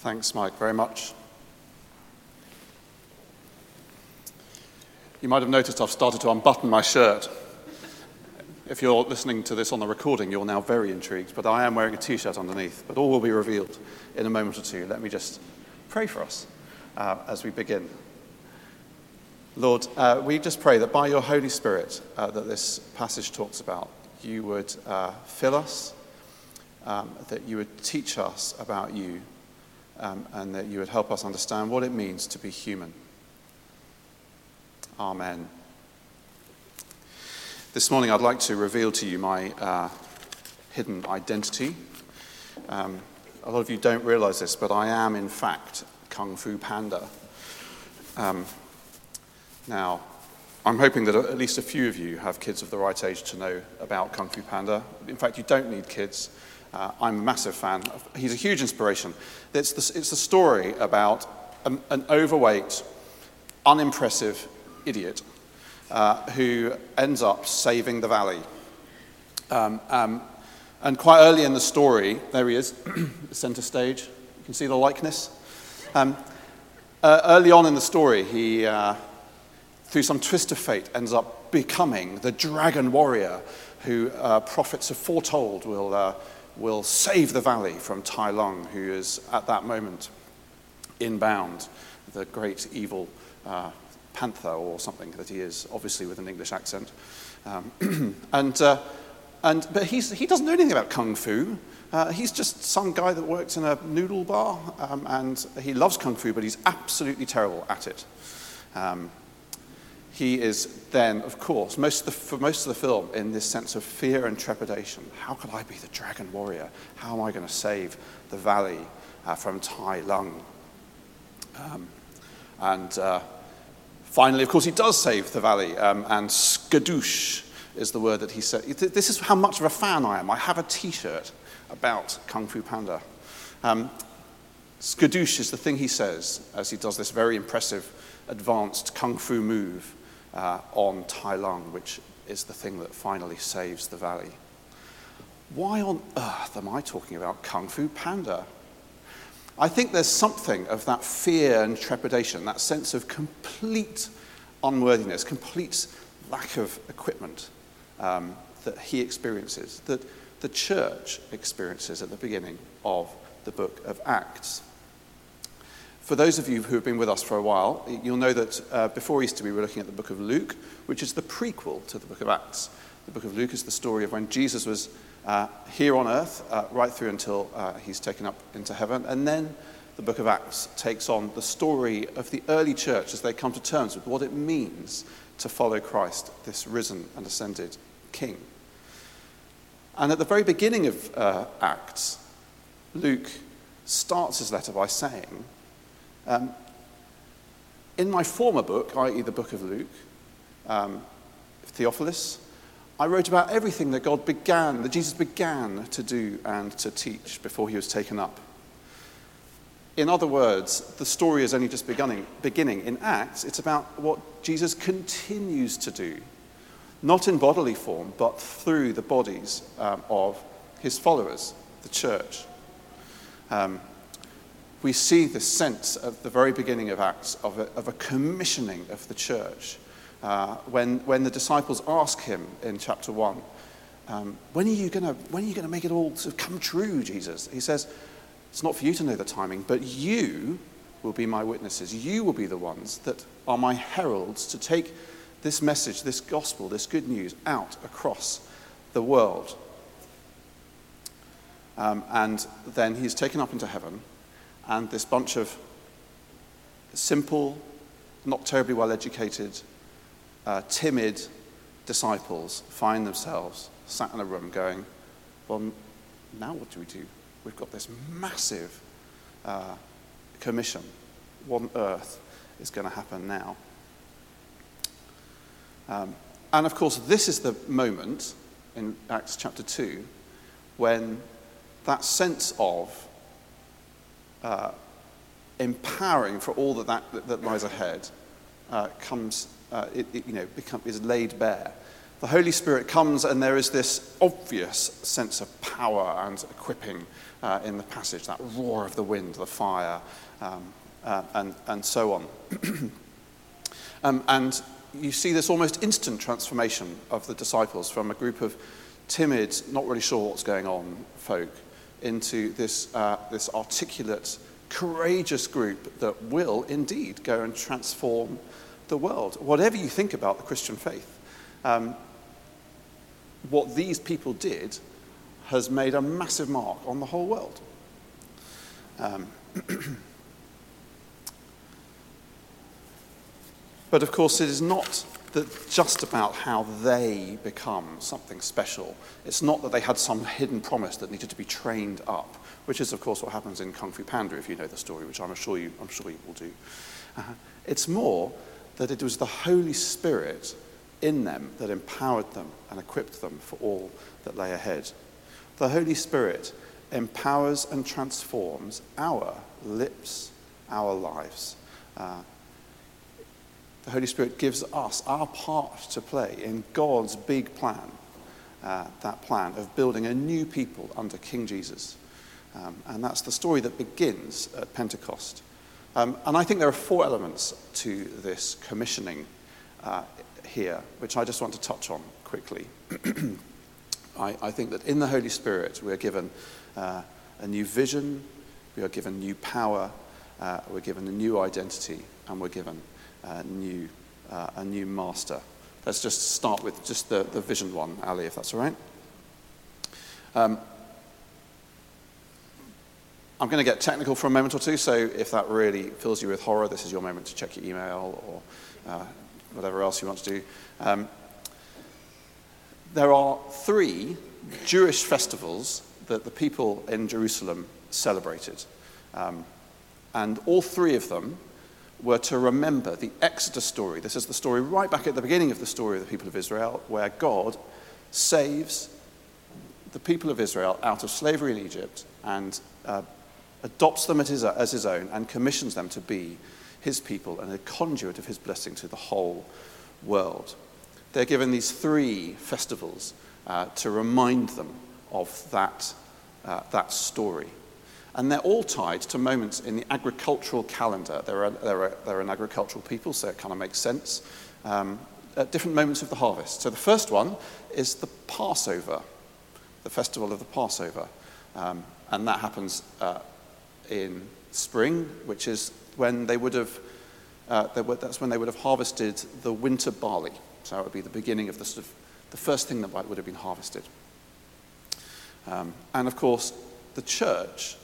Thanks, Mike, very much. You might have noticed I've started to unbutton my shirt. If you're listening to this on the recording, you're now very intrigued, but I am wearing a t shirt underneath. But all will be revealed in a moment or two. Let me just pray for us uh, as we begin. Lord, uh, we just pray that by your Holy Spirit uh, that this passage talks about, you would uh, fill us, um, that you would teach us about you, um, and that you would help us understand what it means to be human. Amen. This morning, I'd like to reveal to you my uh, hidden identity. Um, a lot of you don't realize this, but I am, in fact, Kung Fu Panda. Um, now, I'm hoping that at least a few of you have kids of the right age to know about Kung Fu Panda. In fact, you don't need kids. Uh, I'm a massive fan. He's a huge inspiration. It's the, it's the story about an, an overweight, unimpressive idiot uh, who ends up saving the valley. Um, um, and quite early in the story, there he is, center stage. You can see the likeness. Um, uh, early on in the story, he, uh, through some twist of fate, ends up becoming the dragon warrior who uh, prophets have foretold will, uh, will save the valley from Tai Lung, who is at that moment inbound, the great evil uh, panther or something that he is, obviously with an English accent. Um, and, uh, and, but he's, he doesn't know anything about kung fu. Uh, he's just some guy that works in a noodle bar, um, and he loves kung fu, but he's absolutely terrible at it. Um, he is then, of course, most the, for most of the film, in this sense of fear and trepidation. How could I be the dragon warrior? How am I going to save the valley uh, from Tai Lung? Um, and uh, Finally, of course, he does save the valley, um, and skadoosh is the word that he said. This is how much of a fan I am. I have a t shirt about Kung Fu Panda. Um, skadoosh is the thing he says as he does this very impressive advanced Kung Fu move uh, on Tai Lung, which is the thing that finally saves the valley. Why on earth am I talking about Kung Fu Panda? I think there's something of that fear and trepidation, that sense of complete unworthiness, complete lack of equipment um, that he experiences, that the church experiences at the beginning of the book of Acts. For those of you who have been with us for a while, you'll know that uh, before Easter we were looking at the book of Luke, which is the prequel to the book of Acts. The book of Luke is the story of when Jesus was uh, here on earth, uh, right through until uh, he's taken up into heaven. And then the book of Acts takes on the story of the early church as they come to terms with what it means to follow Christ, this risen and ascended King. And at the very beginning of uh, Acts, Luke starts his letter by saying, um, In my former book, i.e., the book of Luke, um, Theophilus, I wrote about everything that God began, that Jesus began to do and to teach before he was taken up. In other words, the story is only just beginning. beginning. In Acts, it's about what Jesus continues to do, not in bodily form, but through the bodies um, of his followers, the church. Um, we see the sense at the very beginning of Acts of a, of a commissioning of the church uh, when, when the disciples ask him in chapter 1, um, when are you going to make it all of come true, Jesus? He says, It's not for you to know the timing, but you will be my witnesses. You will be the ones that are my heralds to take this message, this gospel, this good news out across the world. Um, and then he's taken up into heaven, and this bunch of simple, not terribly well educated uh, timid disciples find themselves sat in a room going, Well, now what do we do? We've got this massive uh, commission. What on earth is going to happen now? Um, and of course, this is the moment in Acts chapter 2 when that sense of uh, empowering for all that, that, that lies ahead uh, comes uh, it, it, you know, become, is laid bare the Holy Spirit comes, and there is this obvious sense of power and equipping uh, in the passage that roar of the wind, the fire, um, uh, and, and so on. um, and you see this almost instant transformation of the disciples from a group of timid, not really sure what's going on folk into this, uh, this articulate, courageous group that will indeed go and transform the world. Whatever you think about the Christian faith, um, what these people did has made a massive mark on the whole world. Um, but of course, it is not that just about how they become something special. It's not that they had some hidden promise that needed to be trained up, which is, of course, what happens in Kung Fu Panda, if you know the story, which I'm sure you, I'm sure you will do. Uh, it's more that it was the Holy Spirit in them that empowered them and equipped them for all that lay ahead. The Holy Spirit empowers and transforms our lips, our lives. Uh, the Holy Spirit gives us our part to play in God's big plan, uh, that plan of building a new people under King Jesus. Um, and that's the story that begins at Pentecost. Um, and I think there are four elements to this commissioning uh, here, which I just want to touch on quickly. I, I, think that in the Holy Spirit, we are given uh, a new vision, we are given new power, uh, we're given a new identity, and we're given a new, uh, a new master. Let's just start with just the, the vision one, Ali, if that's all right. Um, I'm going to get technical for a moment or two, so if that really fills you with horror, this is your moment to check your email or uh, whatever else you want to do. Um, there are three Jewish festivals that the people in Jerusalem celebrated. Um, and all three of them were to remember the Exodus story. This is the story right back at the beginning of the story of the people of Israel, where God saves the people of Israel out of slavery in Egypt and uh, adopts them as his, as his own and commissions them to be his people and a conduit of his blessing to the whole world. They're given these three festivals uh, to remind them of that, uh, that story. And they're all tied to moments in the agricultural calendar. They're, they're, they're an agricultural people, so it kind of makes sense. Um, at different moments of the harvest. So the first one is the Passover, the festival of the Passover. Um, and that happens uh, in spring, which is when they would have, uh, they would, that's when they would have harvested the winter barley. So it would be the beginning of the, sort of, the first thing that would have been harvested. Um, and of course, the church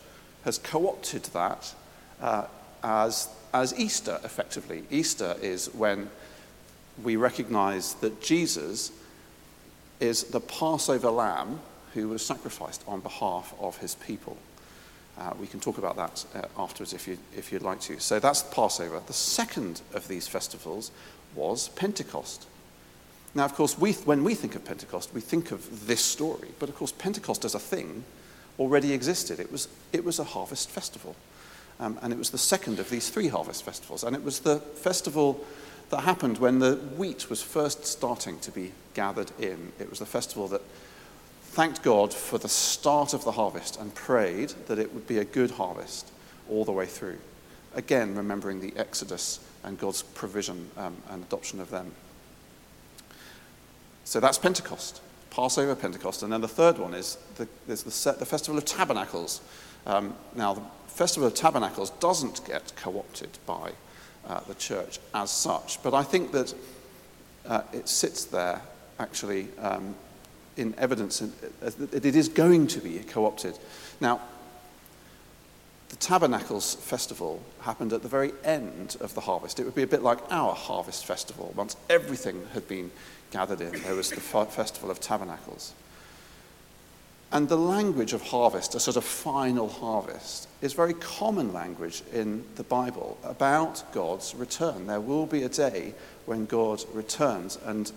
has co opted that uh, as, as Easter, effectively. Easter is when we recognize that Jesus is the Passover lamb who was sacrificed on behalf of his people. Uh, we can talk about that uh, afterwards if, you, if you'd like to. So that's Passover. The second of these festivals was Pentecost. Now, of course, we, when we think of Pentecost, we think of this story. But of course, Pentecost as a thing already existed. It was, it was a harvest festival. Um, and it was the second of these three harvest festivals. And it was the festival that happened when the wheat was first starting to be gathered in. It was the festival that thanked God for the start of the harvest and prayed that it would be a good harvest all the way through. Again, remembering the Exodus and God's provision um, and adoption of them. So that's Pentecost, Passover, Pentecost. And then the third one is the, the, set, the Festival of Tabernacles. Um, now, the Festival of Tabernacles doesn't get co opted by uh, the church as such, but I think that uh, it sits there actually um, in evidence that it is going to be co opted. Now, the Tabernacles festival happened at the very end of the harvest. It would be a bit like our harvest festival. Once everything had been gathered in, there was the festival of tabernacles. And the language of harvest, a sort of final harvest, is very common language in the Bible about God's return. There will be a day when God returns and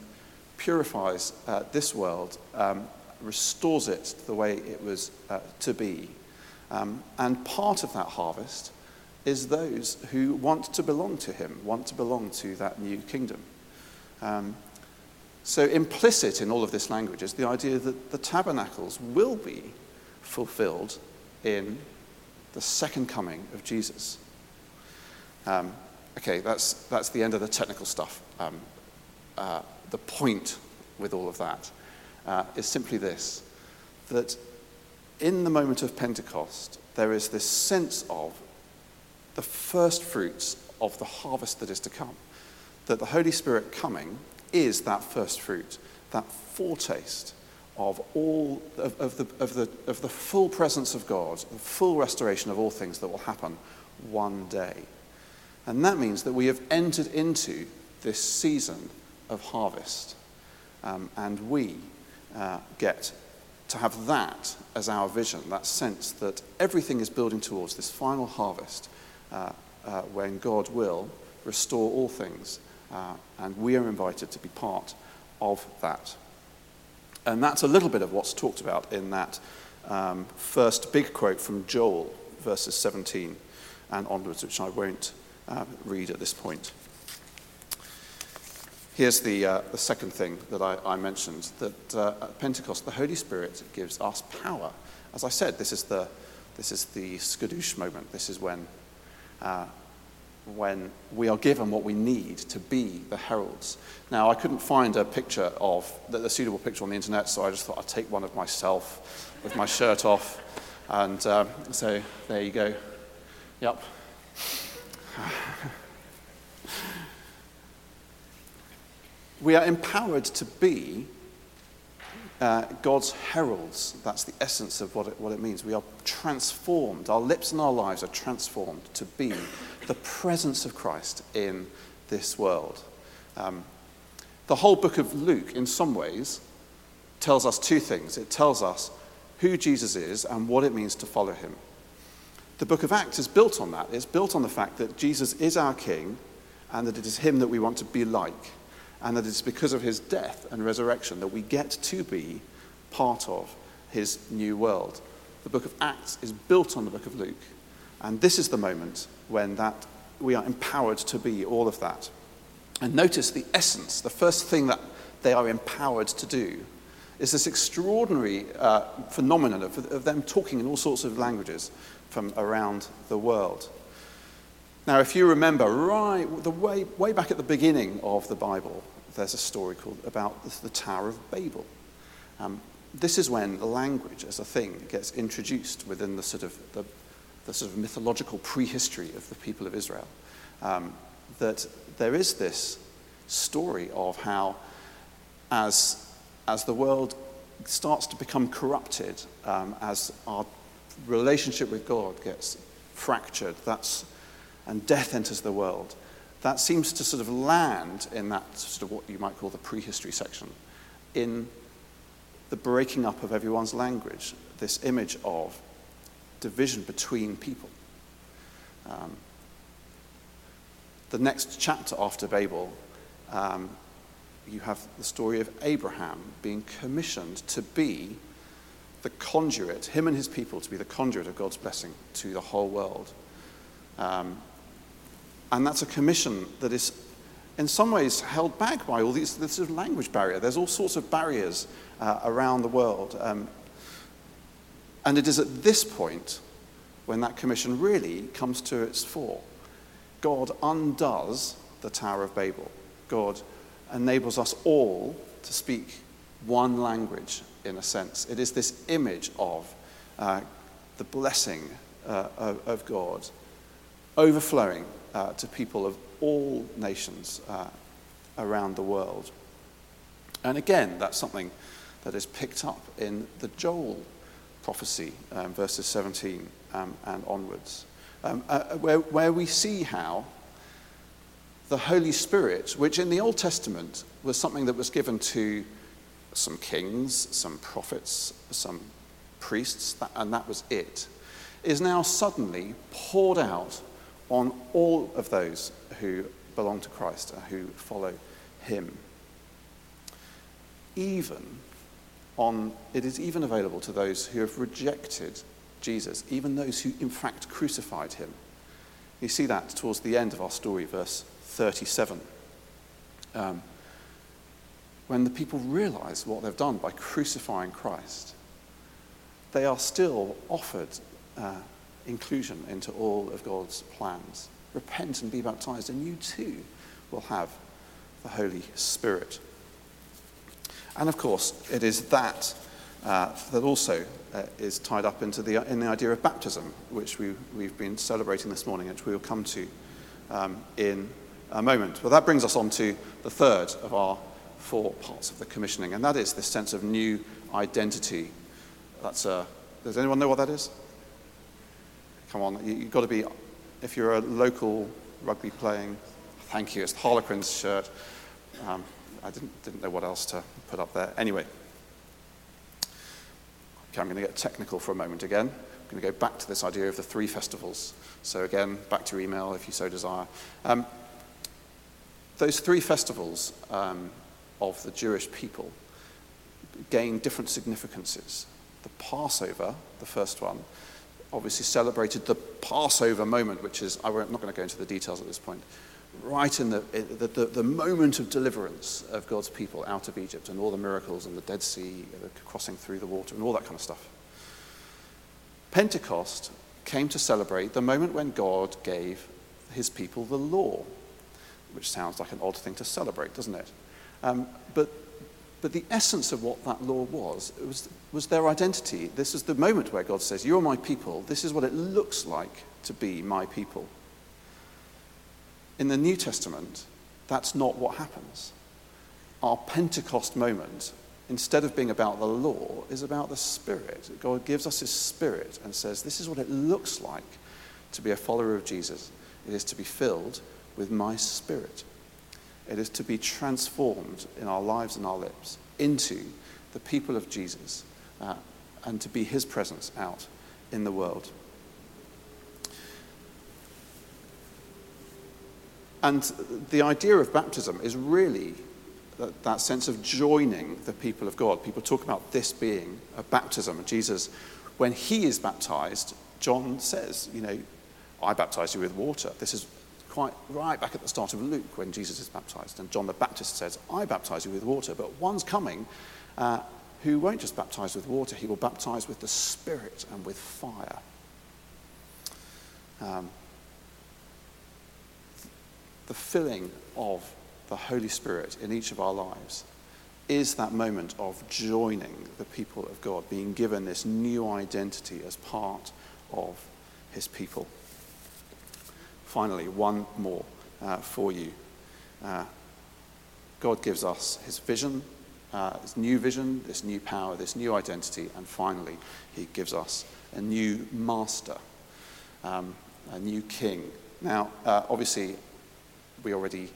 purifies uh, this world, um, restores it to the way it was uh, to be. Um, and part of that harvest is those who want to belong to him, want to belong to that new kingdom. Um, So, implicit in all of this language is the idea that the tabernacles will be fulfilled in the second coming of Jesus. Um, okay, that's, that's the end of the technical stuff. Um, uh, the point with all of that uh, is simply this that in the moment of Pentecost, there is this sense of the first fruits of the harvest that is to come. That the Holy Spirit coming is that first fruit, that foretaste of all of, of, the, of, the, of the full presence of God, the full restoration of all things that will happen one day. And that means that we have entered into this season of harvest. Um, and we uh, get to have that as our vision, that sense that everything is building towards this final harvest uh, uh, when God will restore all things. Uh, and we are invited to be part of that. And that's a little bit of what's talked about in that um, first big quote from Joel, verses 17 and onwards, which I won't uh, read at this point. Here's the, uh, the second thing that I, I mentioned that uh, at Pentecost, the Holy Spirit gives us power. As I said, this is the, this is the skadoosh moment. This is when, uh, when we are given what we need to be the heralds. Now, I couldn't find a picture of the, suitable picture on the internet, so I just thought I'd take one of myself with my shirt off. And um, so there you go. Yep. we are empowered to be uh, God's heralds. That's the essence of what it, what it means. We are transformed. Our lips and our lives are transformed to be the presence of Christ in this world. Um, the whole book of Luke, in some ways, tells us two things. It tells us who Jesus is and what it means to follow him. The book of Acts is built on that. It's built on the fact that Jesus is our King and that it is him that we want to be like and that it's because of his death and resurrection that we get to be part of his new world. The book of Acts is built on the book of Luke, and this is the moment when that we are empowered to be all of that. And notice the essence, the first thing that they are empowered to do is this extraordinary uh, phenomenon of, of them talking in all sorts of languages from around the world. Now, if you remember, right the way, way back at the beginning of the Bible, there's a story called about the Tower of Babel. Um, this is when language as a thing gets introduced within the sort of the, the sort of mythological prehistory of the people of Israel. Um, that there is this story of how, as, as the world starts to become corrupted, um, as our relationship with God gets fractured, that's and death enters the world, that seems to sort of land in that sort of what you might call the prehistory section, in the breaking up of everyone's language, this image of division between people. Um, the next chapter after Babel, um, you have the story of Abraham being commissioned to be the conduit, him and his people, to be the conduit of God's blessing to the whole world. Um, and that's a commission that is, in some ways, held back by all these, this sort of language barrier. There's all sorts of barriers uh, around the world. Um, and it is at this point when that commission really comes to its fore. God undoes the Tower of Babel. God enables us all to speak one language, in a sense. It is this image of uh, the blessing uh, of, of God overflowing uh, to people of all nations uh, around the world. And again, that's something that is picked up in the Joel prophecy, um, verses 17 um, and onwards, um, uh, where, where we see how the Holy Spirit, which in the Old Testament was something that was given to some kings, some prophets, some priests, and that was it, is now suddenly poured out on all of those who belong to Christ, and who follow him. Even on, it is even available to those who have rejected Jesus, even those who in fact crucified him. You see that towards the end of our story, verse 37. Um, when the people realize what they've done by crucifying Christ, they are still offered uh, inclusion into all of God's plans. Repent and be baptized, and you too will have the Holy Spirit. And of course, it is that uh, that also uh, is tied up into the, in the idea of baptism, which we, we've been celebrating this morning, which we will come to um, in a moment. Well, that brings us on to the third of our four parts of the commissioning, and that is this sense of new identity. That's a, does anyone know what that is? Come on, you, have got to be, if you're a local rugby playing, thank you, it's Harlequins shirt. Um, I didn't, didn't know what else to put up there. Anyway, okay, I'm going to get technical for a moment again. I'm going to go back to this idea of the three festivals. So, again, back to your email if you so desire. Um, those three festivals um, of the Jewish people gain different significances. The Passover, the first one, obviously celebrated the Passover moment, which is, I'm not going to go into the details at this point, right in the, the, the, the, moment of deliverance of God's people out of Egypt and all the miracles and the Dead Sea, the crossing through the water and all that kind of stuff. Pentecost came to celebrate the moment when God gave his people the law, which sounds like an odd thing to celebrate, doesn't it? Um, but, but the essence of what that law was, it was, was their identity. This is the moment where God says, You are my people. This is what it looks like to be my people. In the New Testament, that's not what happens. Our Pentecost moment, instead of being about the law, is about the Spirit. God gives us His Spirit and says, This is what it looks like to be a follower of Jesus. It is to be filled with my Spirit. It is to be transformed in our lives and our lips into the people of Jesus uh, and to be His presence out in the world. And the idea of baptism is really that, that, sense of joining the people of God. People talk about this being a baptism. Jesus, when he is baptized, John says, you know, I baptize you with water. This is quite right back at the start of Luke when Jesus is baptized. And John the Baptist says, I baptize you with water, but one's coming uh, who won't just baptize with water, he will baptize with the Spirit and with fire. Um, the filling of the Holy Spirit in each of our lives is that moment of joining the people of God, being given this new identity as part of his people. Finally, one more uh, for you. Uh, God gives us his vision, uh, his new vision, this new power, this new identity, and finally, he gives us a new master, um, a new king. Now, uh, obviously, we already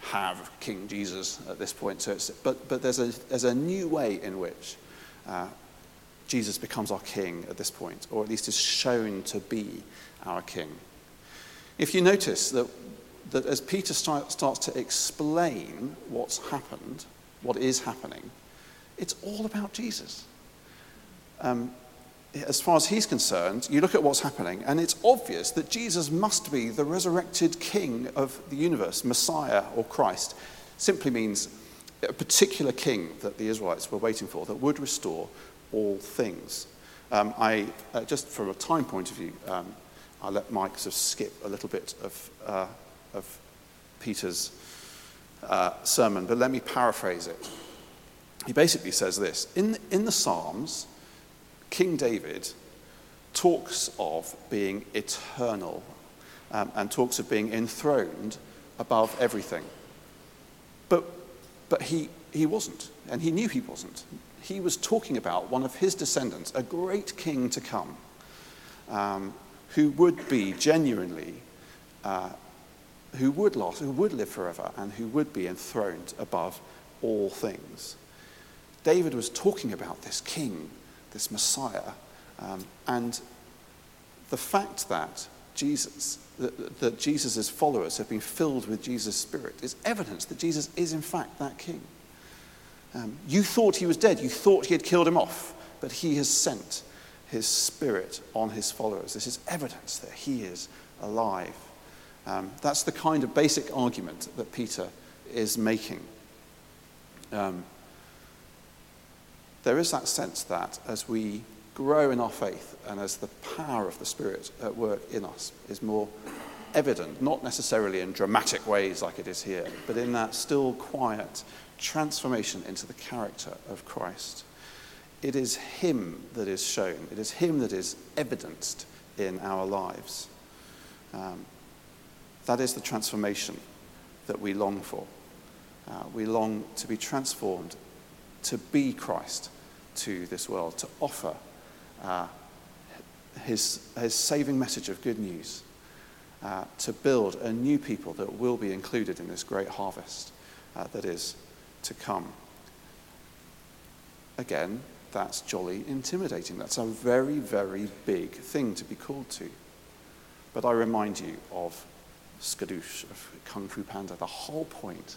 have King Jesus at this point. So but, but there's, a, there's a new way in which uh, Jesus becomes our king at this point, or at least is shown to be our king. If you notice that, that as Peter start, starts to explain what's happened, what is happening, it's all about Jesus. Um, as far as he's concerned, you look at what's happening, and it's obvious that Jesus must be the resurrected king of the universe, Messiah or Christ. Simply means a particular king that the Israelites were waiting for that would restore all things. Um, I, uh, just from a time point of view, um, I let Mike sort of skip a little bit of, uh, of Peter's uh, sermon, but let me paraphrase it. He basically says this In, in the Psalms, King David talks of being eternal um, and talks of being enthroned above everything. But, but he, he wasn't, and he knew he wasn't. He was talking about one of his descendants, a great king to come, um, who would be genuinely, uh, who would last, who would live forever, and who would be enthroned above all things. David was talking about this king this Messiah. Um, and the fact that Jesus, that, Jesus' followers have been filled with Jesus' Spirit is evidence that Jesus is in fact that king. Um, you thought he was dead, you thought he had killed him off, but he has sent his Spirit on his followers. This is evidence that he is alive. Um, that's the kind of basic argument that Peter is making. Um, there is that sense that as we grow in our faith and as the power of the Spirit at work in us is more evident, not necessarily in dramatic ways like it is here, but in that still quiet transformation into the character of Christ. It is Him that is shown, it is Him that is evidenced in our lives. Um, that is the transformation that we long for. Uh, we long to be transformed to be Christ to this world, to offer uh, his, his saving message of good news, uh, to build a new people that will be included in this great harvest uh, that is to come. Again, that's jolly intimidating. That's a very, very big thing to be called to. But I remind you of Skadoosh, of Kung Fu Panda. The whole point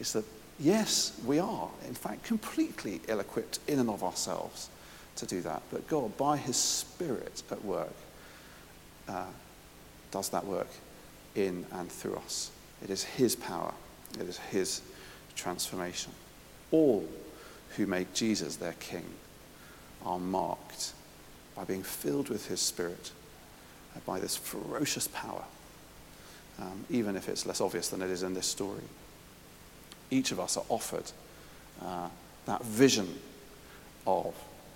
is that, yes, we are, in fact, completely ill equipped in and of ourselves to do that. But God, by His Spirit at work, uh, does that work in and through us. It is His power, it is His transformation. All who make Jesus their King are marked by being filled with His Spirit, uh, by this ferocious power, um, even if it's less obvious than it is in this story. Each of us are offered uh, that vision of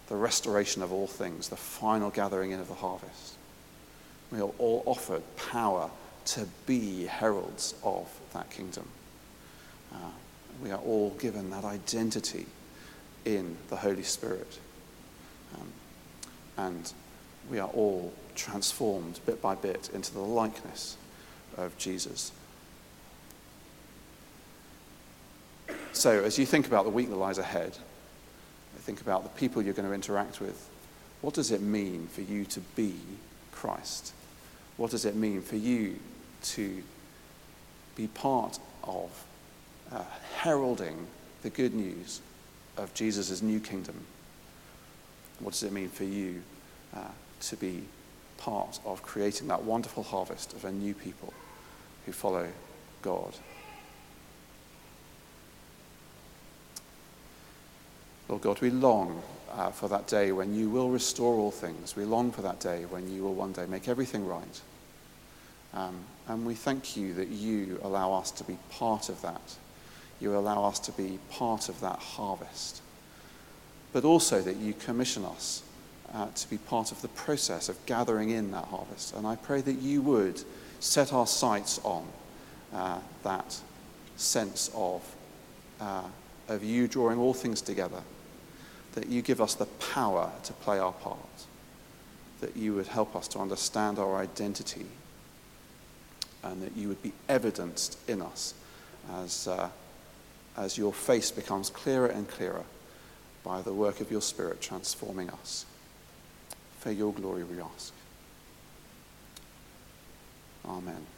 the restoration of all things, the final gathering in of the harvest. We are all offered power to be heralds of that kingdom. Uh, we are all given that identity in the Holy Spirit. Um, and we are all transformed bit by bit into the likeness of Jesus. So, as you think about the week that lies ahead, think about the people you're going to interact with. What does it mean for you to be Christ? What does it mean for you to be part of uh, heralding the good news of Jesus' new kingdom? What does it mean for you uh, to be part of creating that wonderful harvest of a new people who follow God? Lord God, we long uh, for that day when you will restore all things. We long for that day when you will one day make everything right. Um, and we thank you that you allow us to be part of that. You allow us to be part of that harvest. But also that you commission us uh, to be part of the process of gathering in that harvest. And I pray that you would set our sights on uh, that sense of, uh, of you drawing all things together that you give us the power to play our part, that you would help us to understand our identity, and that you would be evidenced in us as, uh, as your face becomes clearer and clearer by the work of your Spirit transforming us. For your glory we ask. Amen.